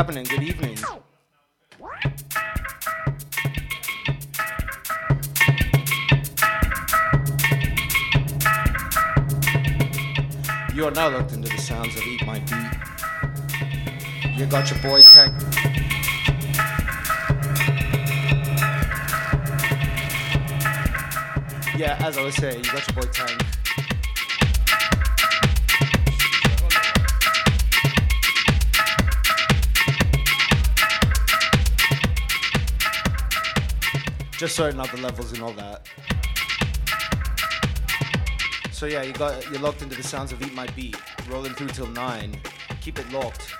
happening? Good evening. You are now looked into the sounds of Eat My Beat. You got your boy Tank. Yeah, as I was saying, you got your boy Tank. Out the levels and all that. So yeah, you got you're locked into the sounds of Eat My Beat, rolling through till nine. Keep it locked.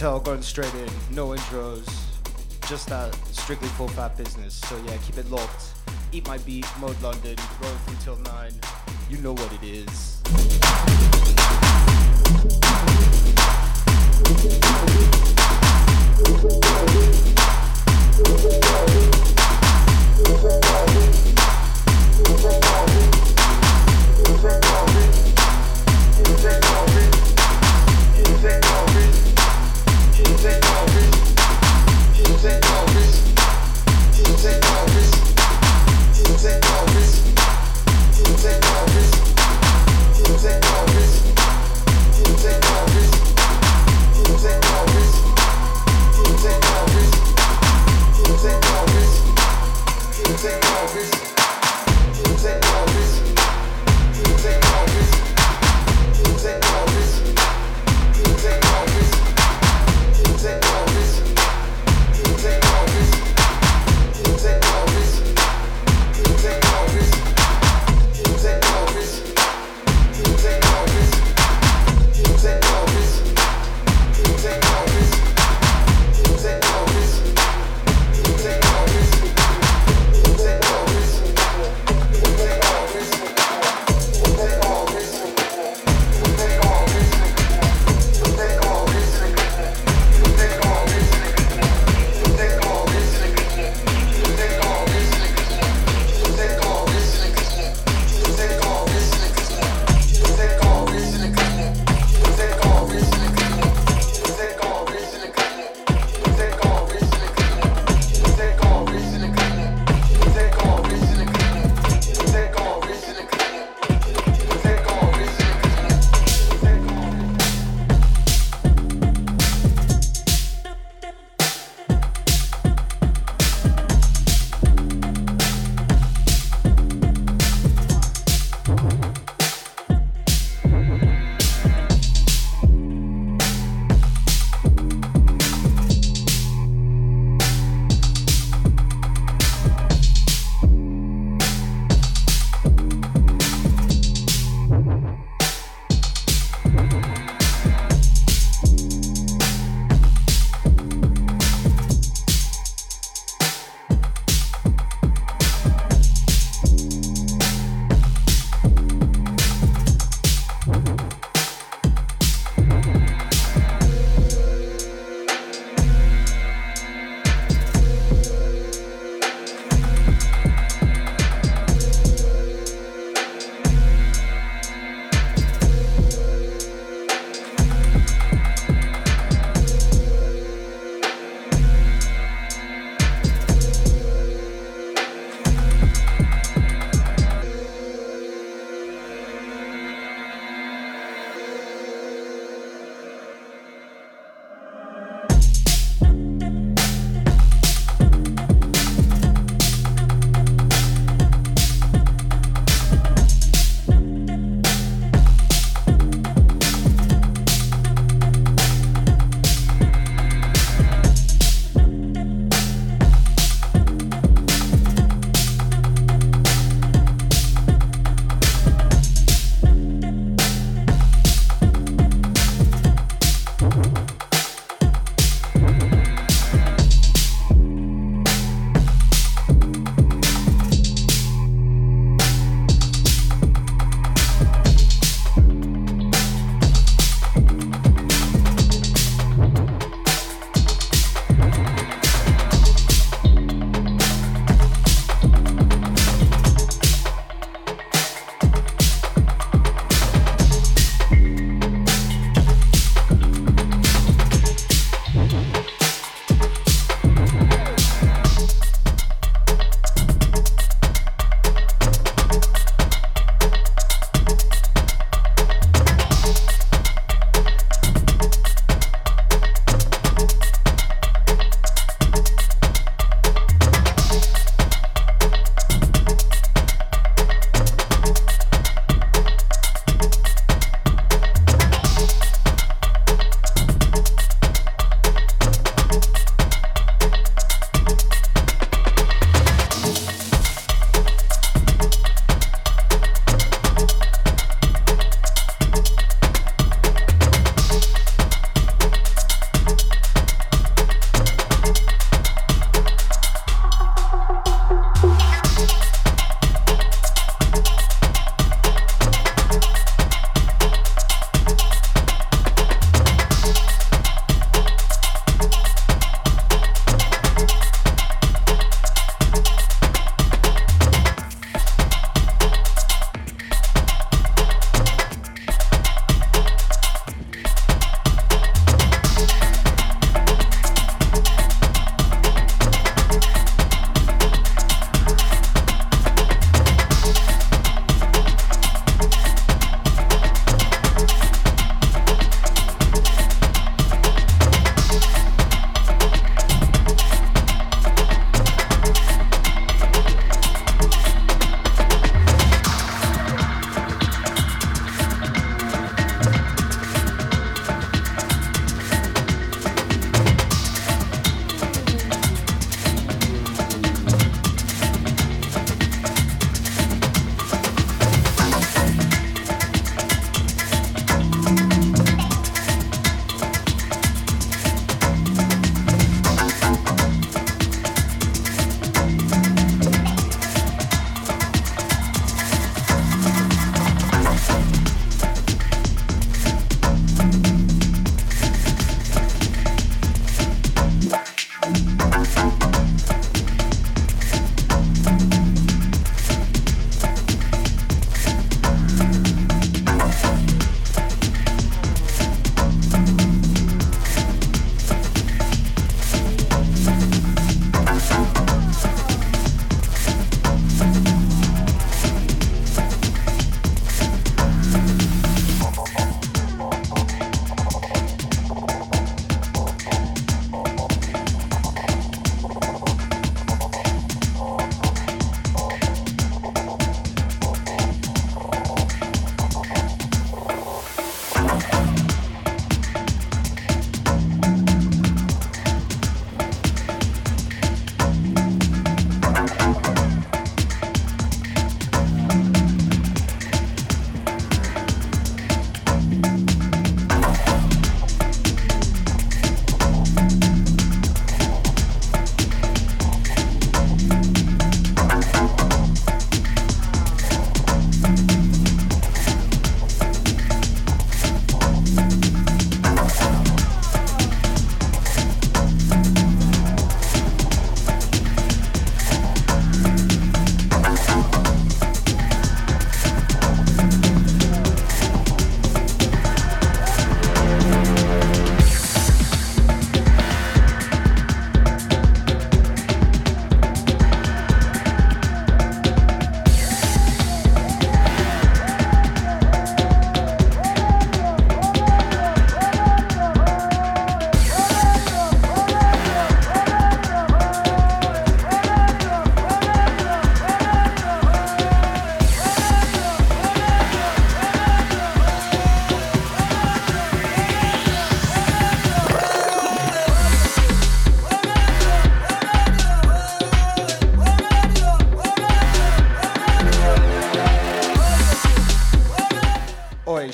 tell, going straight in, no intros, just that strictly full fat business. So yeah, keep it locked. Eat My Beat, mode London, growth until nine. You know what it is.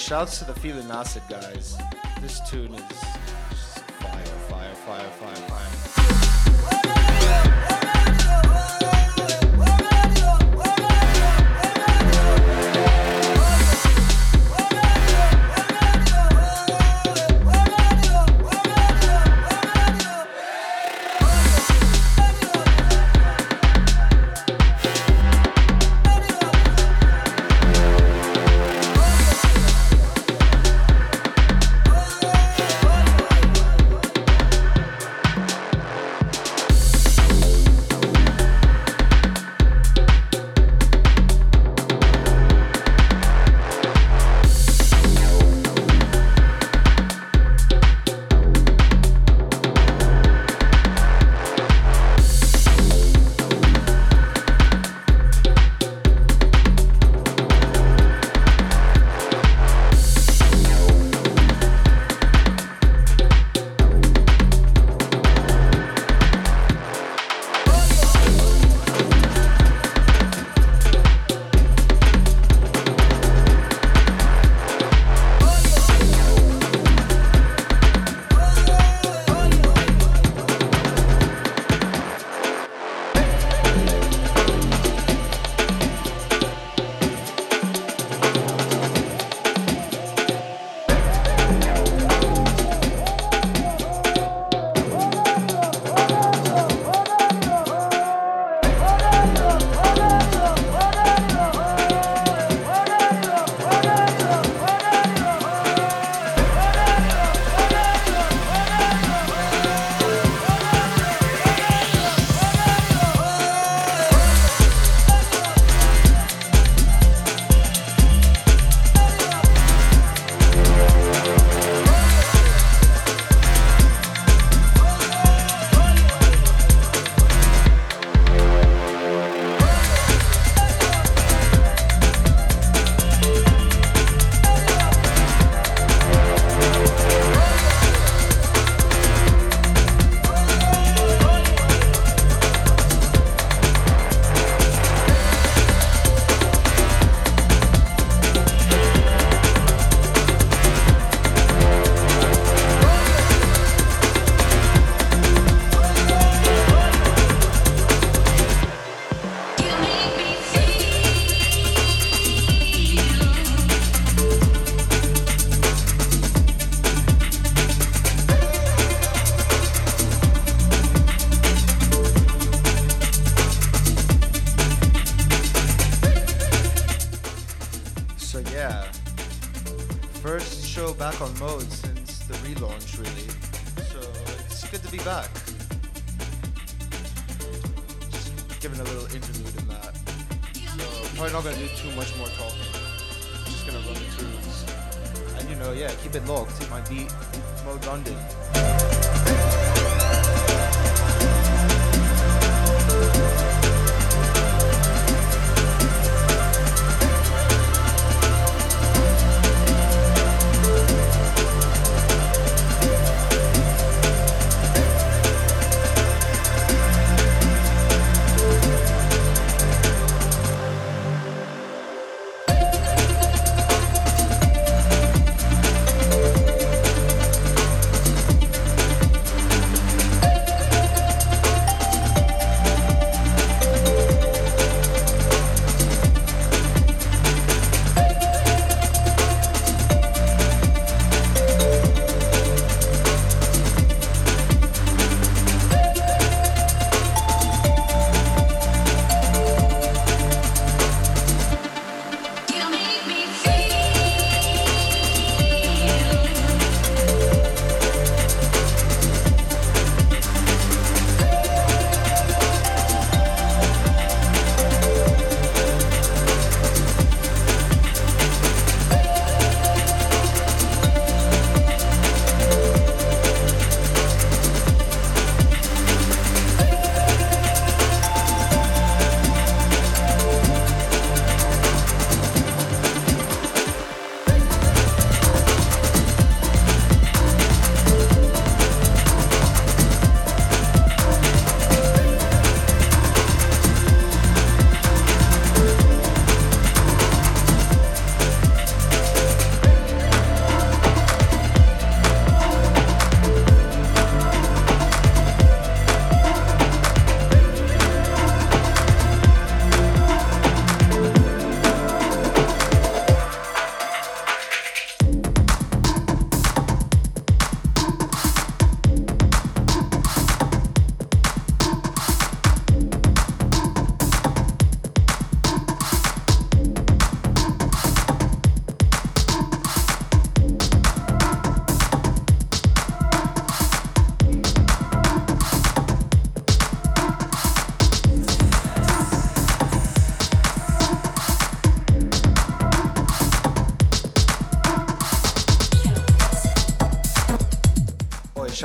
Shouts to the Feeling Acid guys. This tune is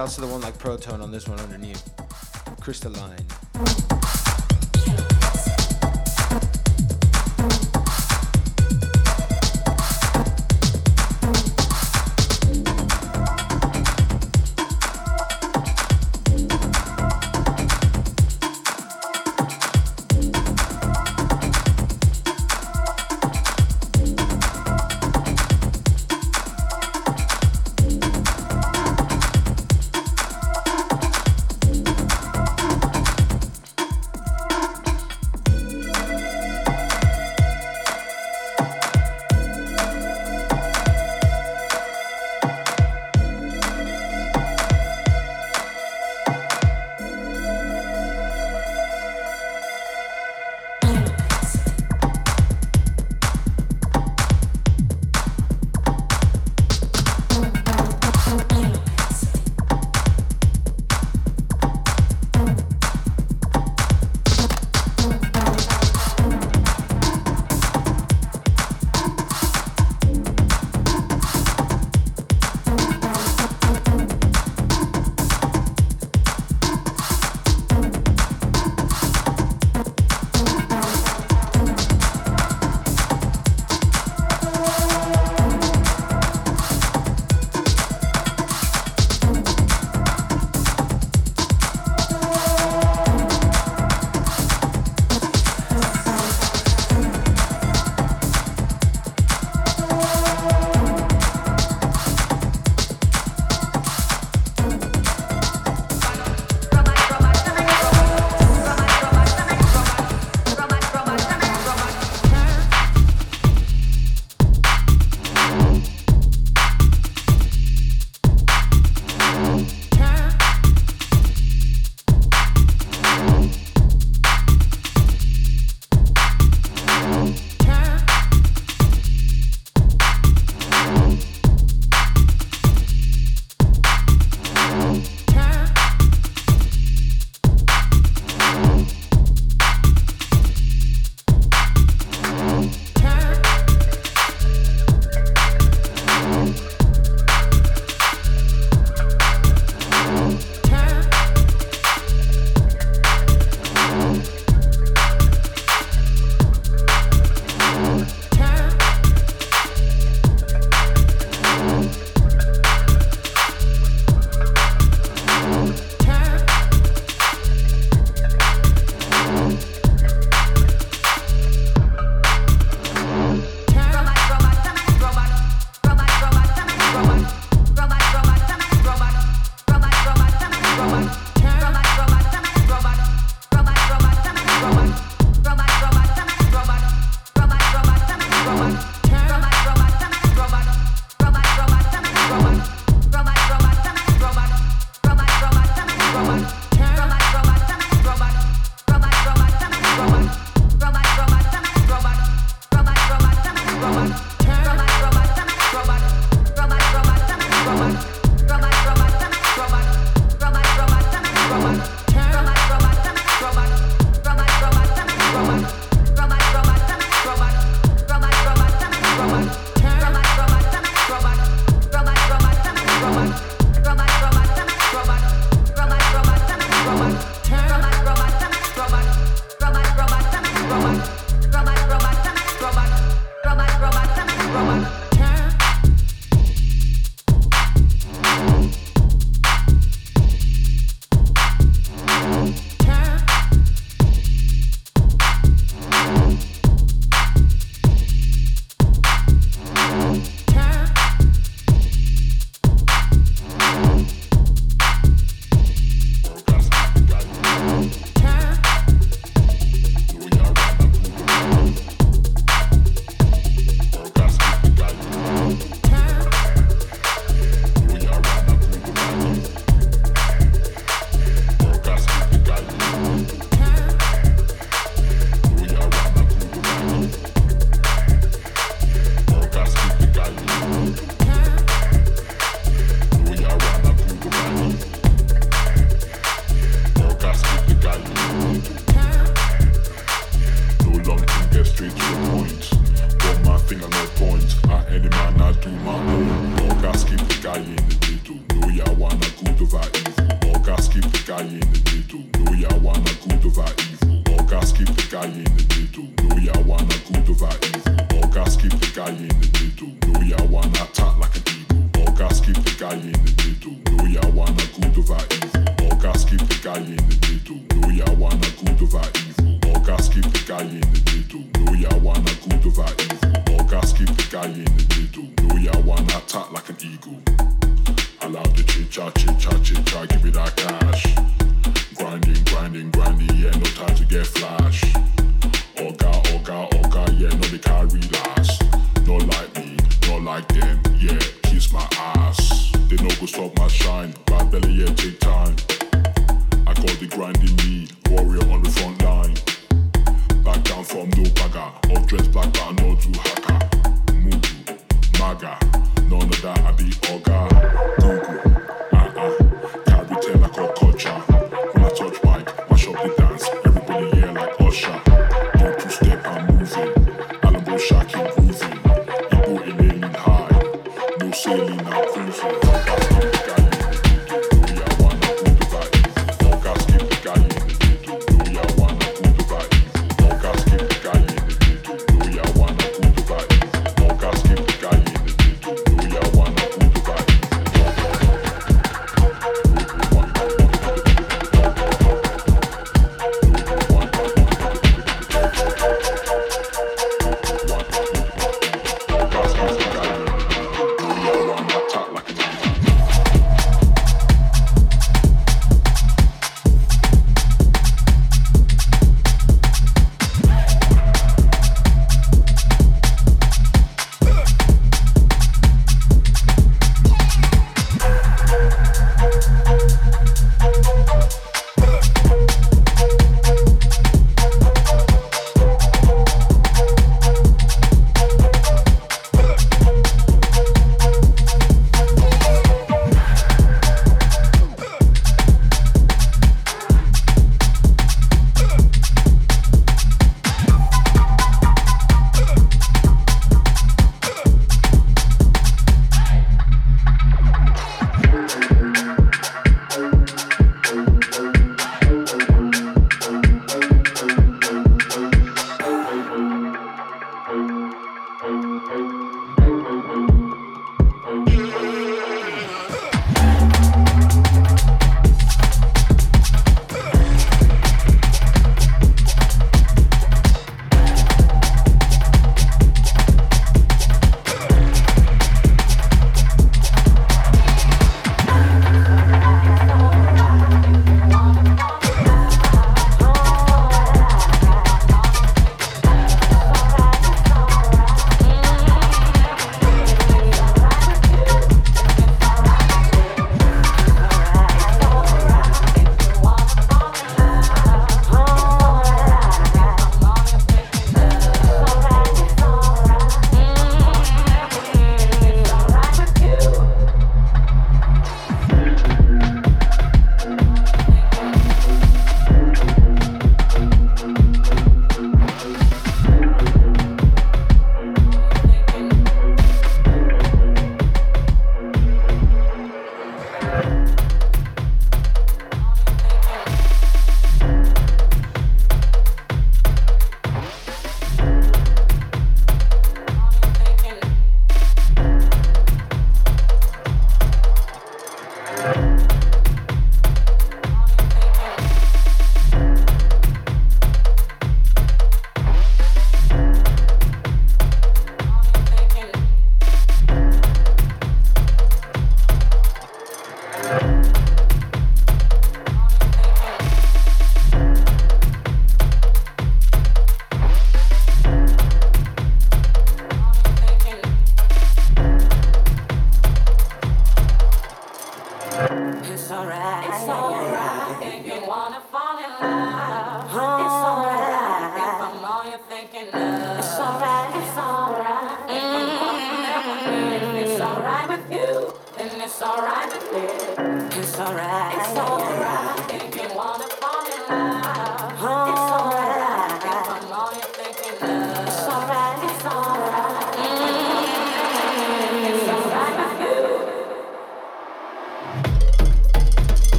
shouts to the one like Proton on this one underneath. Crystalline.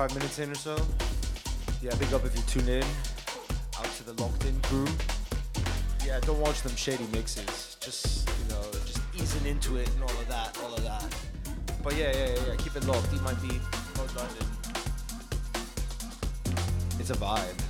45 minutes in or so. Yeah, big up if you tune in. Out to the locked in crew. Yeah, don't watch them shady mixes. Just, you know, just easing into it and all of that, all of that. But yeah, yeah, yeah, yeah. keep it locked. It might be Mode London. It's a vibe.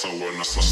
Shout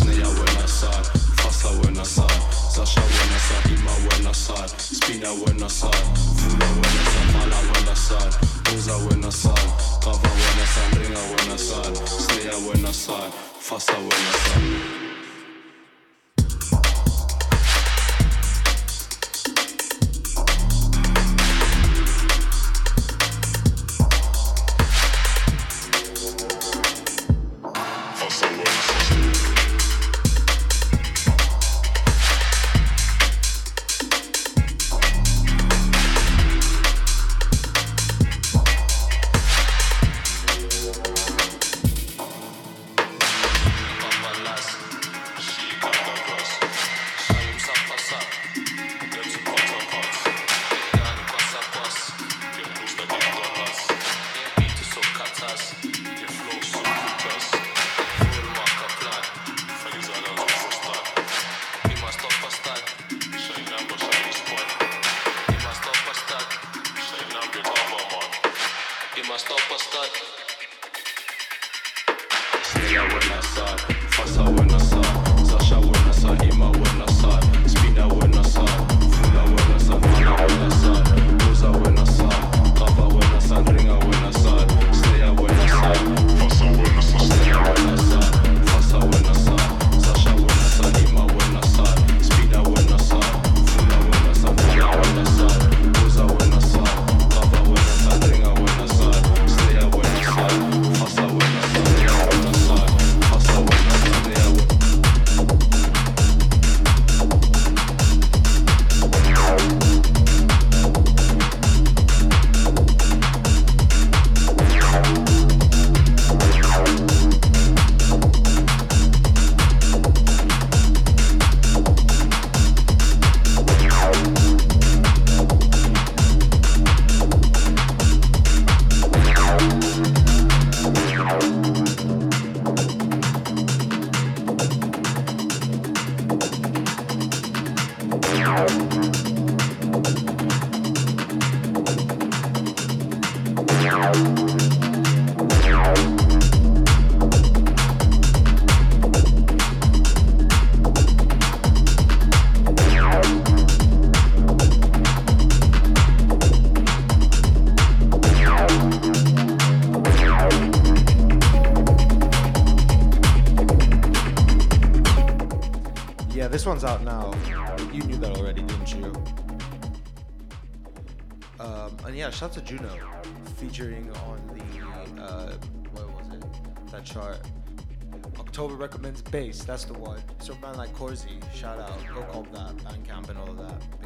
bass. That's the one. So band like Corsi, shout out. Go call that Bandcamp and all that.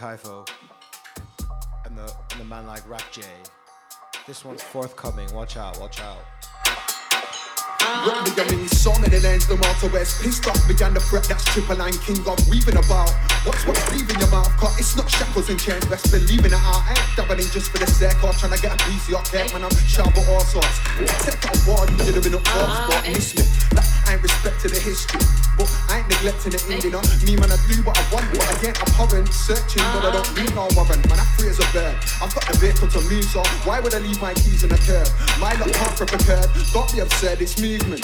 Hypho and the, and the man like Rap J. This one's forthcoming. Watch out, watch out. Rock me, I'm in this song and it ends the Malta West. Pissed off, began the threat that's triple line king of weaving about. What's what's leaving your mouth? Cause it's not shackles and chains, best believing it. I ain't doubling just for the sake of trying to get a piece of your cake, man. I'm with all sorts. Take out a wall, you did a bit of but miss me. Like, I ain't respect to the history, but I ain't neglecting the ending. Know? Me, man, I do what I want, but again, I'm hovering, searching, but I don't ah. need no warrant. Man, I free as a bird. I've got the vehicle to move, so why would I leave my keys in the curb? My luck can't for a curb. Don't be upset, it's movement.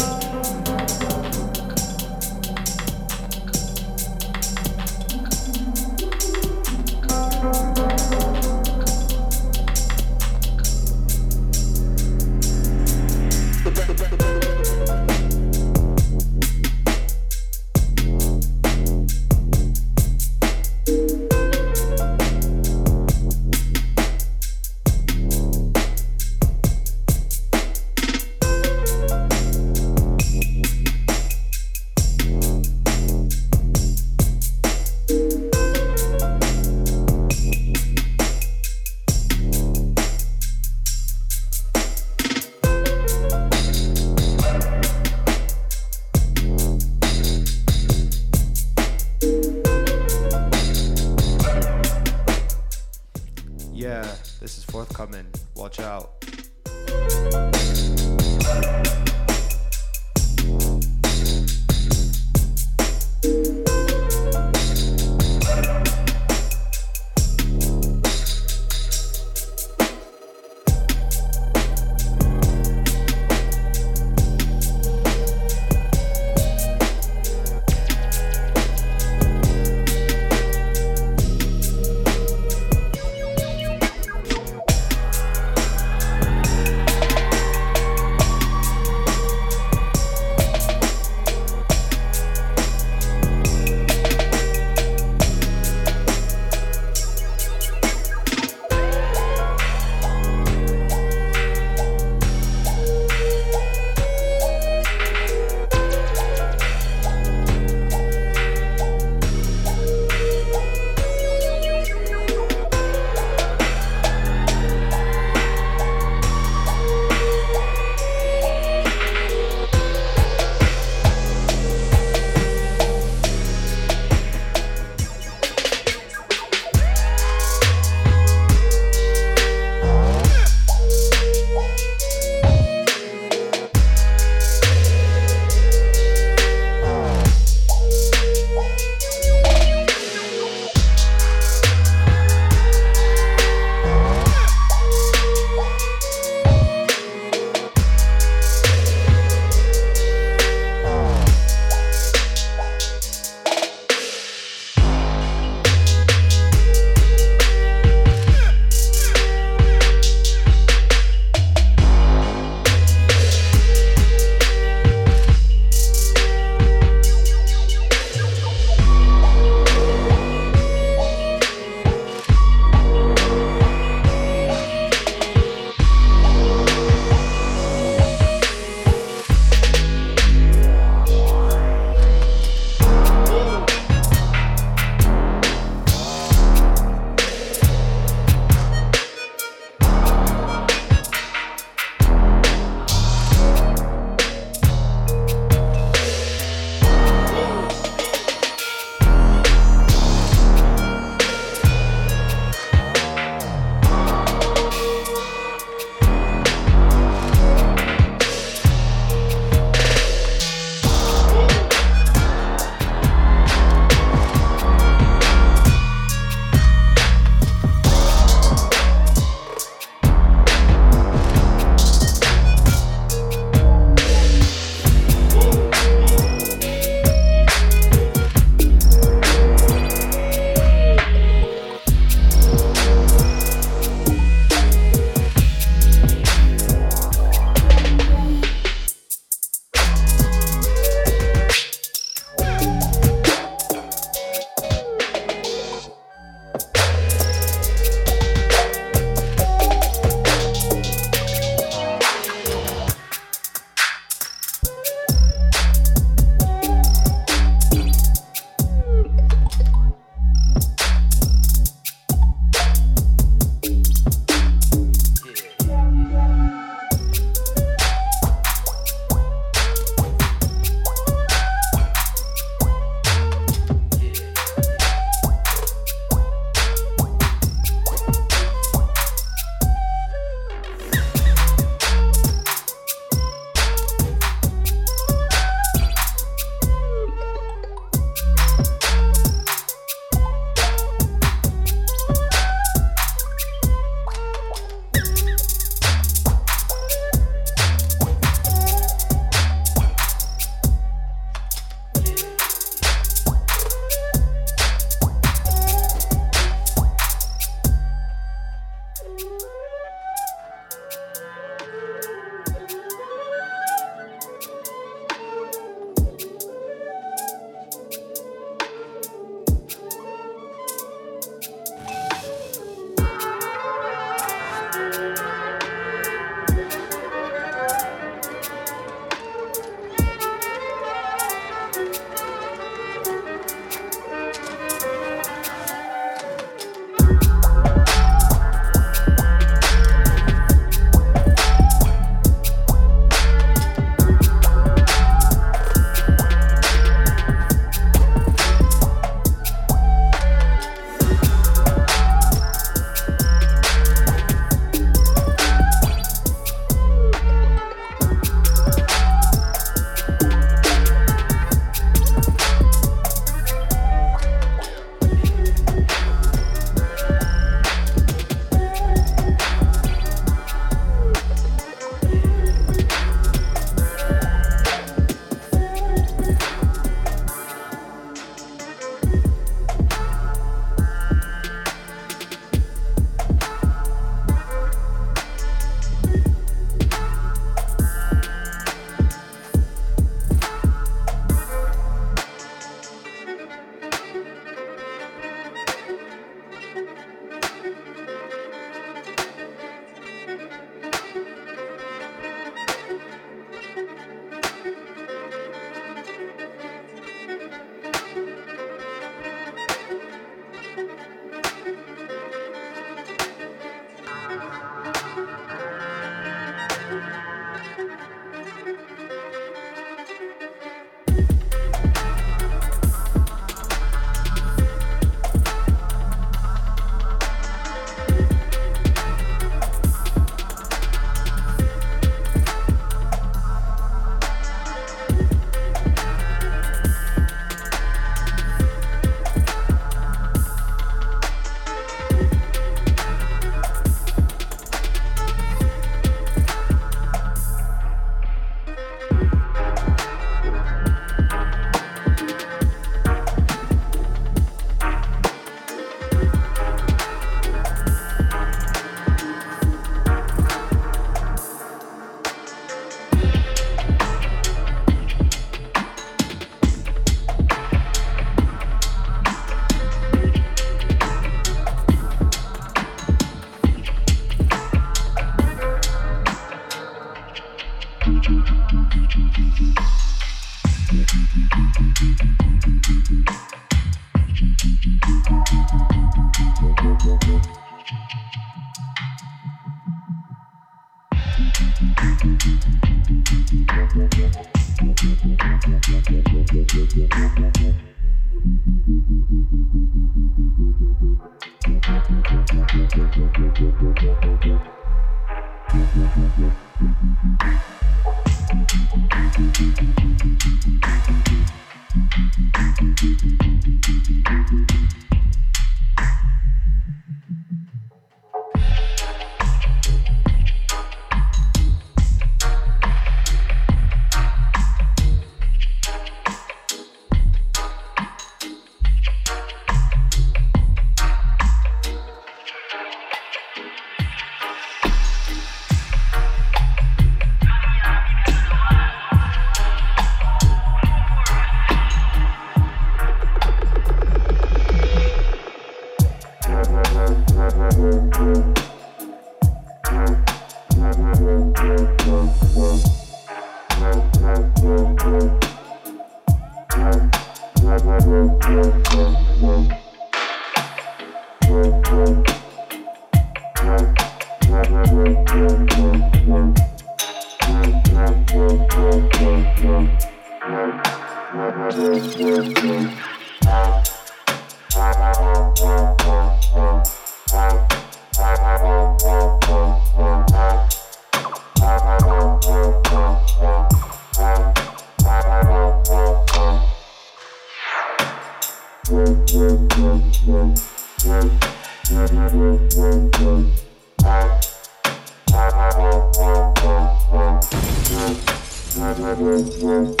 Thank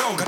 man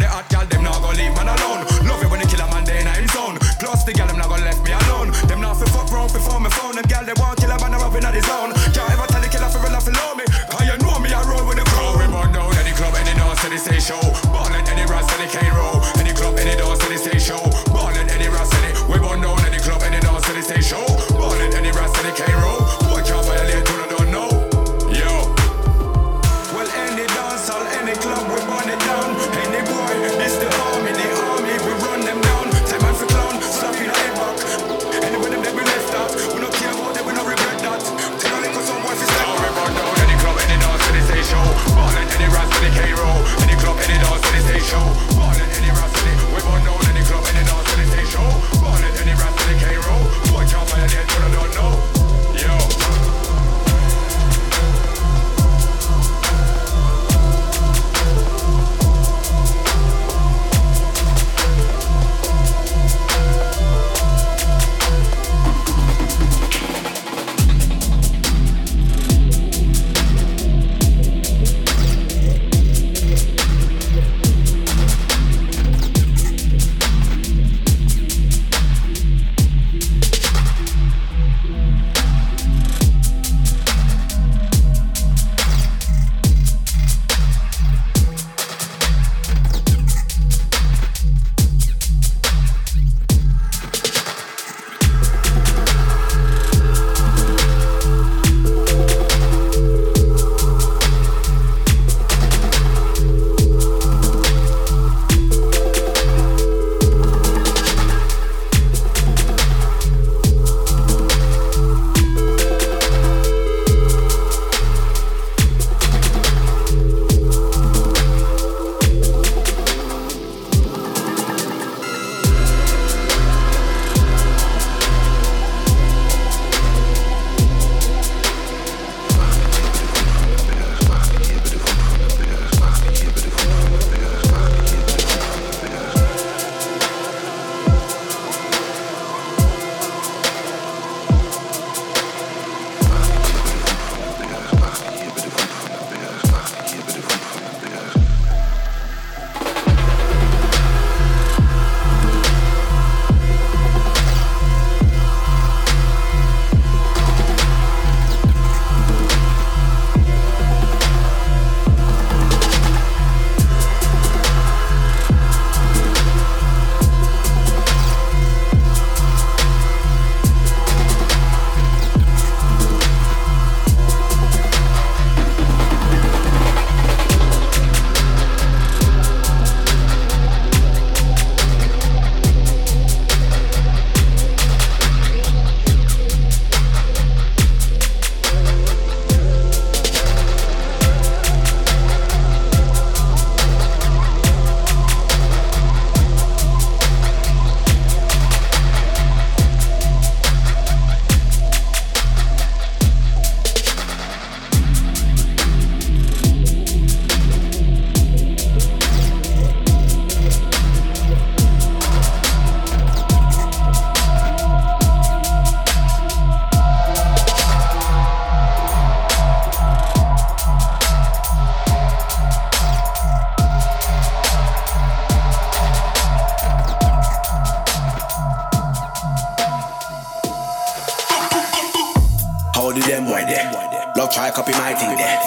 try copy my thing there.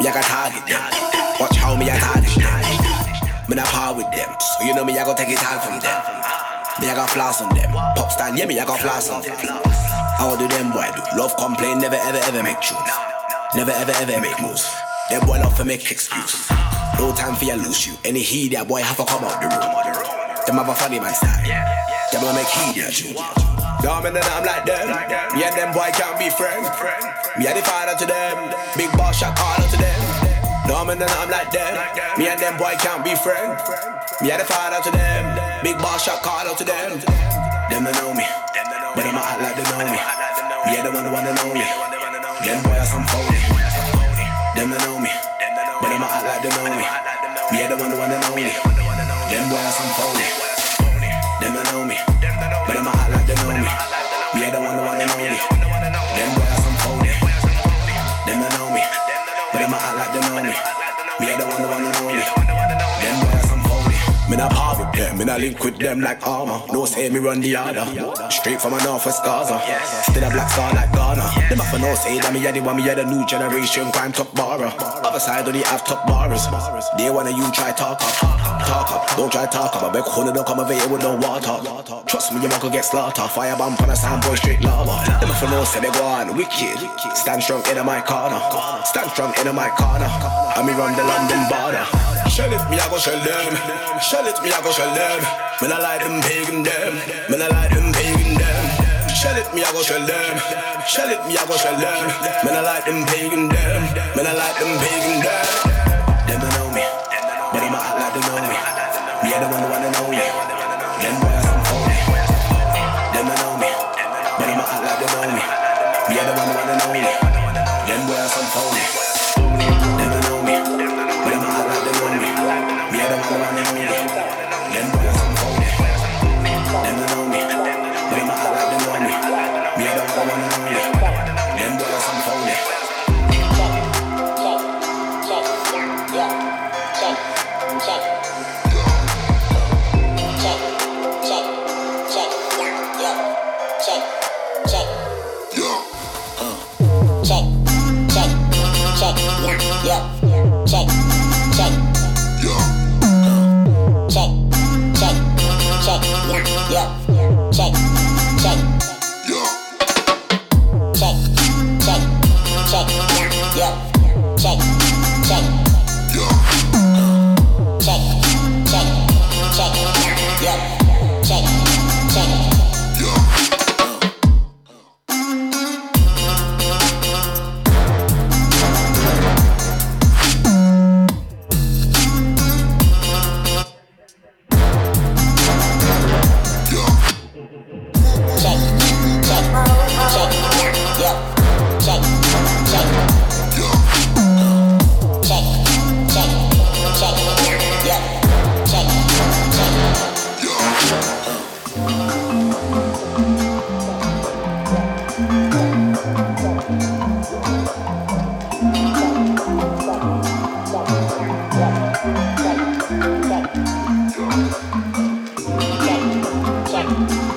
Me I got target them. Watch how me I target them. Me not par with them, so you know me I go take it all from them. Me I got flaws on them. Pop stand, yeah me I got flaws on them. How do them boy do? Love complain, never ever ever make tunes. Never ever ever make moves. Them boy love to make excuse. No time for you lose you. Any heat that boy have to come out the room. Them have a funny man style. Them will make heat that tune. Dumb and I'm like them. And them boy can't be friends. Me and the father to them. Big boss shot caller to them. Dumb and I'm like them. Me and them boy can't be friends. Me and the father to them. Big boss shot caller to them. Them they know me. But them act like they know me. Me and the one the one that know me. Them boy are some phony. Them they know me. But them act like they know me. Me and the one the one that know me. Them boy are some phony. Me not link with them like armor. No say me run the other. Straight from a northwest Gaza. Still a black star like Ghana. Them have no say that me a the one, me a the new generation crime top barra. Other side only have top bars. They wanna you try talk up, talk up. Don't try talk up. I beg honey don't come over here with no water. Trust me, you might go get slaughtered. Fire bomb on a sound boy straight lava. Them have no say they go on wicked. Stand strong in my corner. Stand strong in my corner. And me run the London border. Shell it, me I go shell them. Shell it, me I go shell them. Me not like them pagan them. Me not like them pagan them. Shell it, me I go shell them. Shell it, me I go shell them. Me not like them pagan them. Me not like them pagan them. Thank you.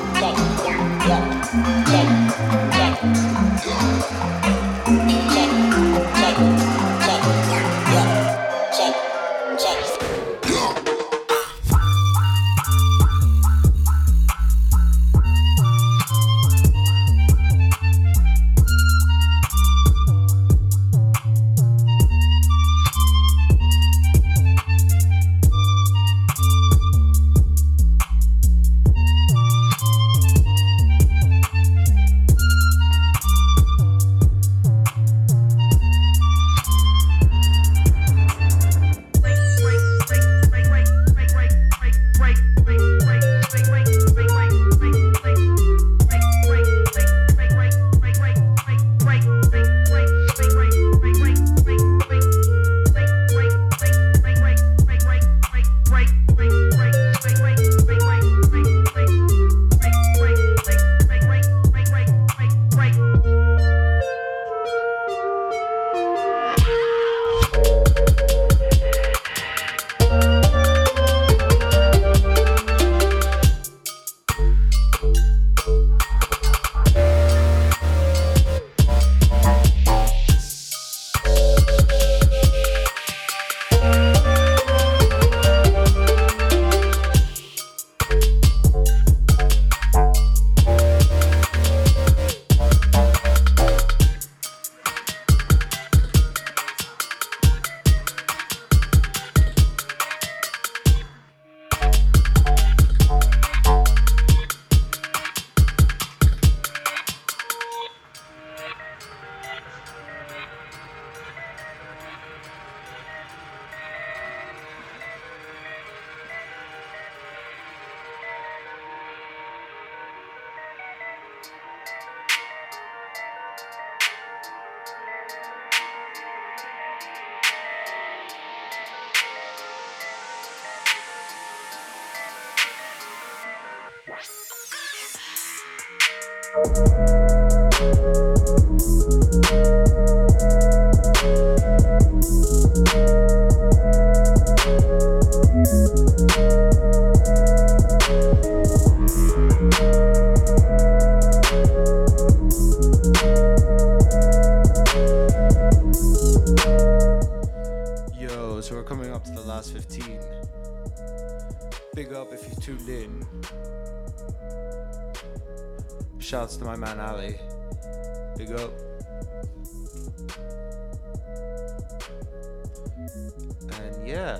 And yeah,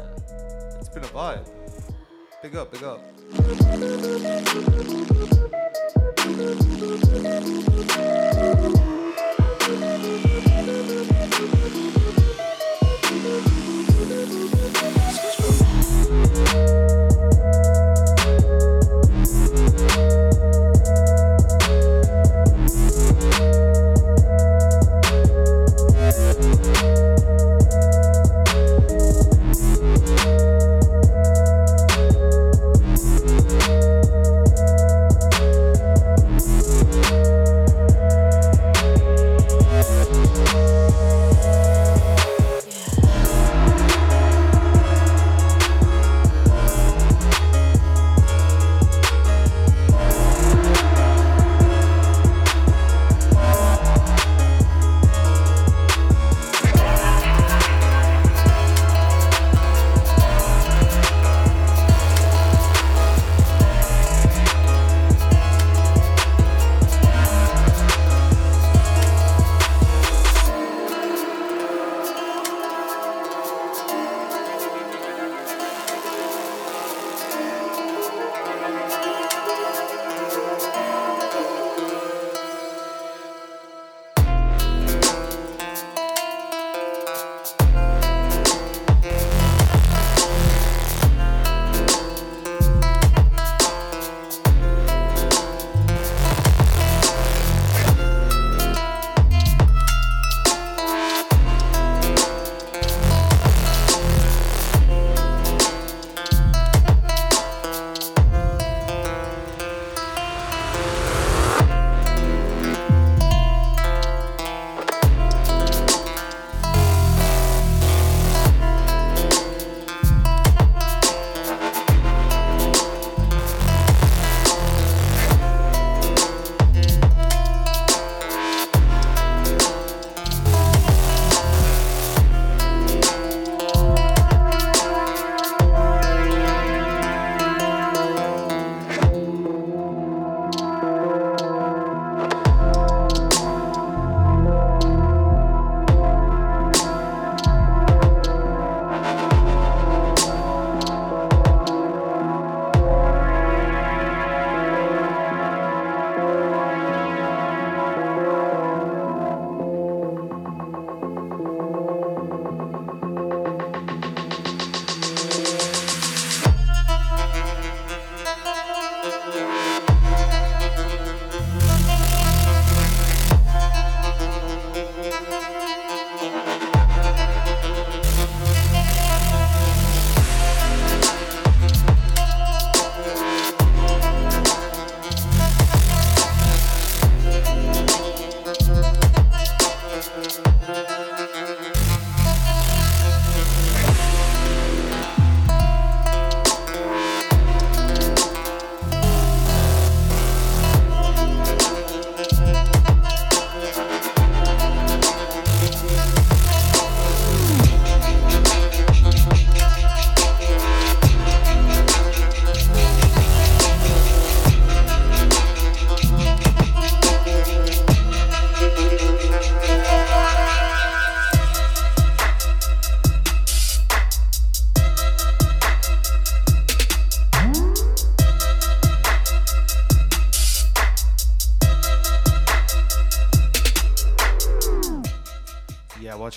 it's been a vibe. Big up, big up.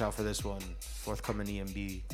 out for this one. Forthcoming EMB.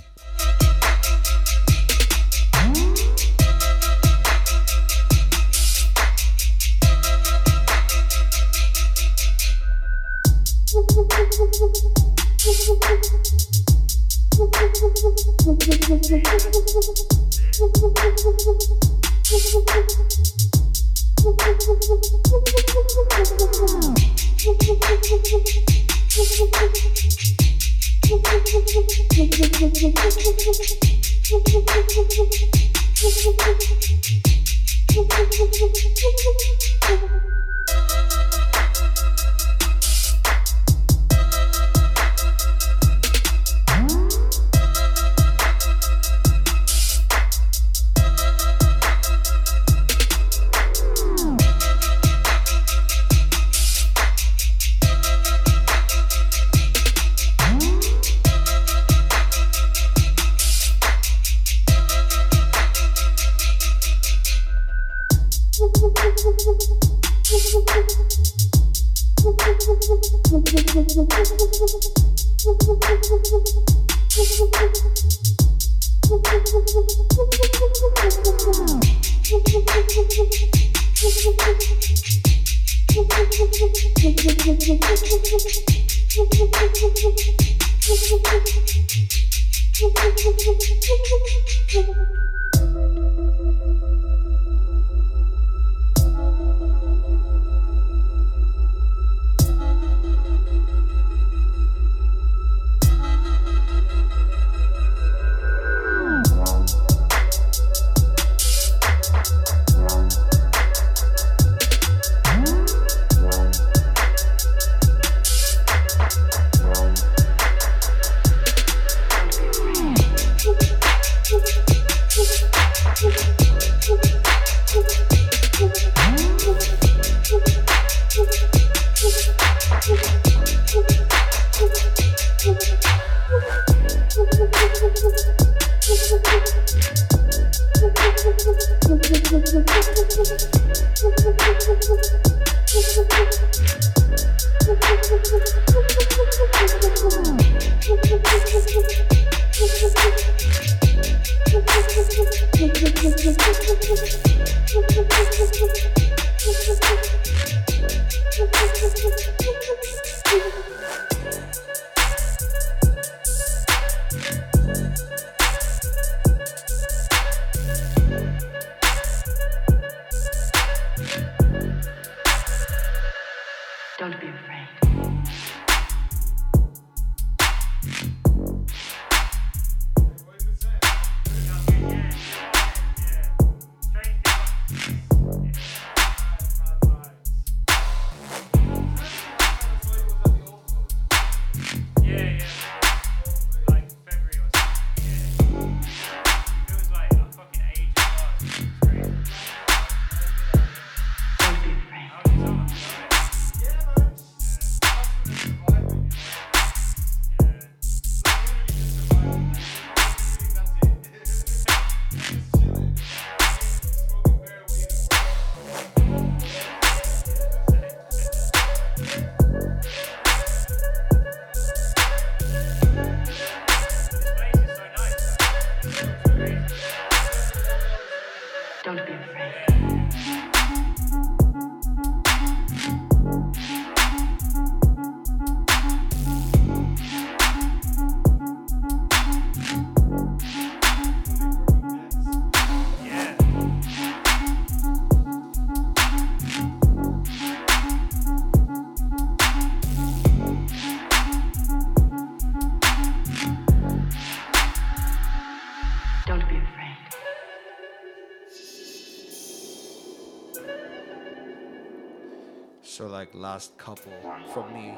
Last couple from me.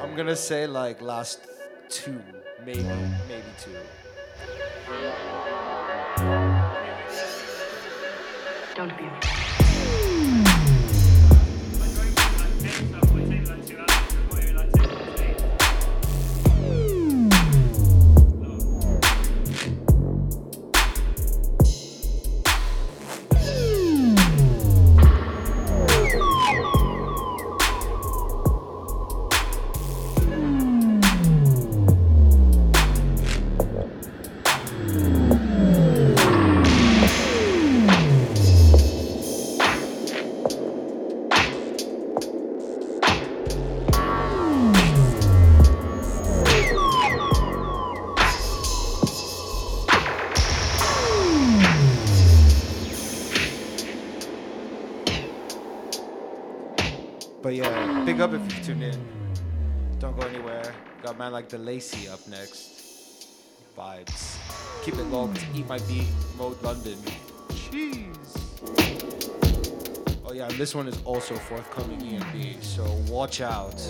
I'm gonna say like last two, maybe, maybe two. Like the Lacey up next. Vibes. Keep it locked. Eat my beat. Mode London. Cheese. Oh yeah, and this one is also forthcoming EMB, so watch out.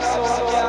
Last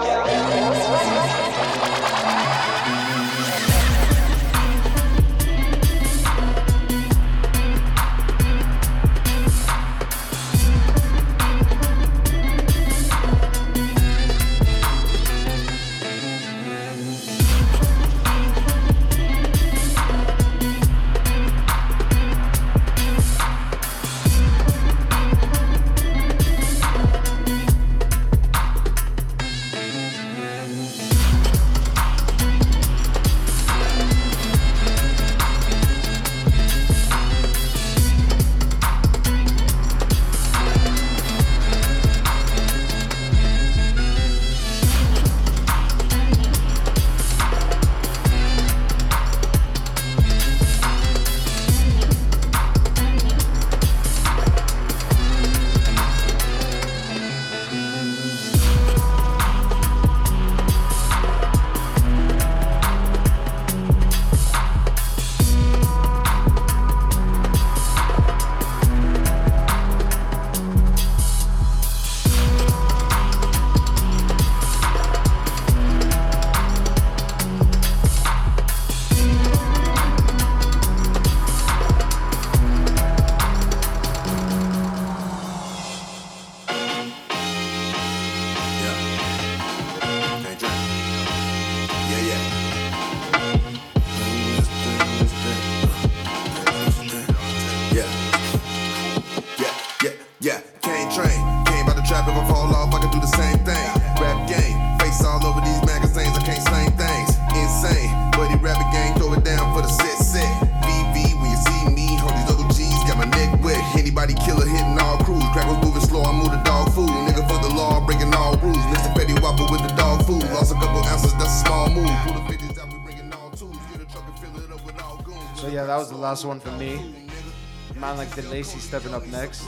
the Lacey stepping up next.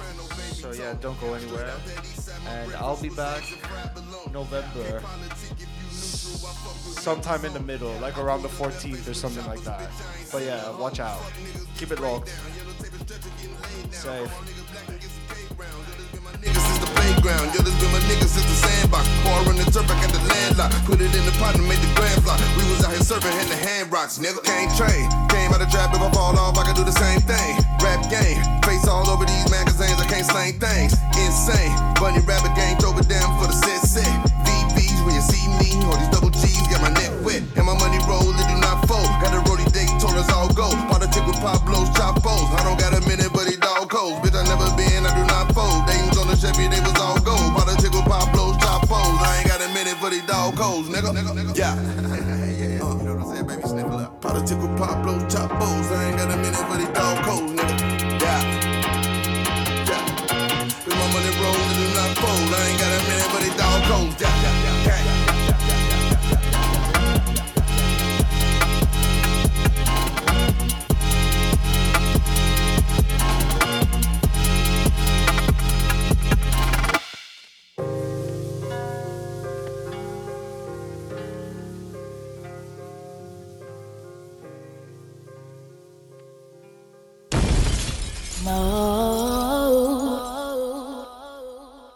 So yeah, don't go anywhere. and I'll be back November, sometime in the middle, like around the 14th or something like that. But yeah, watch out. Keep it locked. Safe. Put it in the pot and made the grand. We was out here serving hand rocks, nigga. Can't train. Trap, if I fall off, I can do the same thing. Rap game, face all over these magazines, I can't slang things. Insane. Bunny rabbit gang, throw it down for the set set.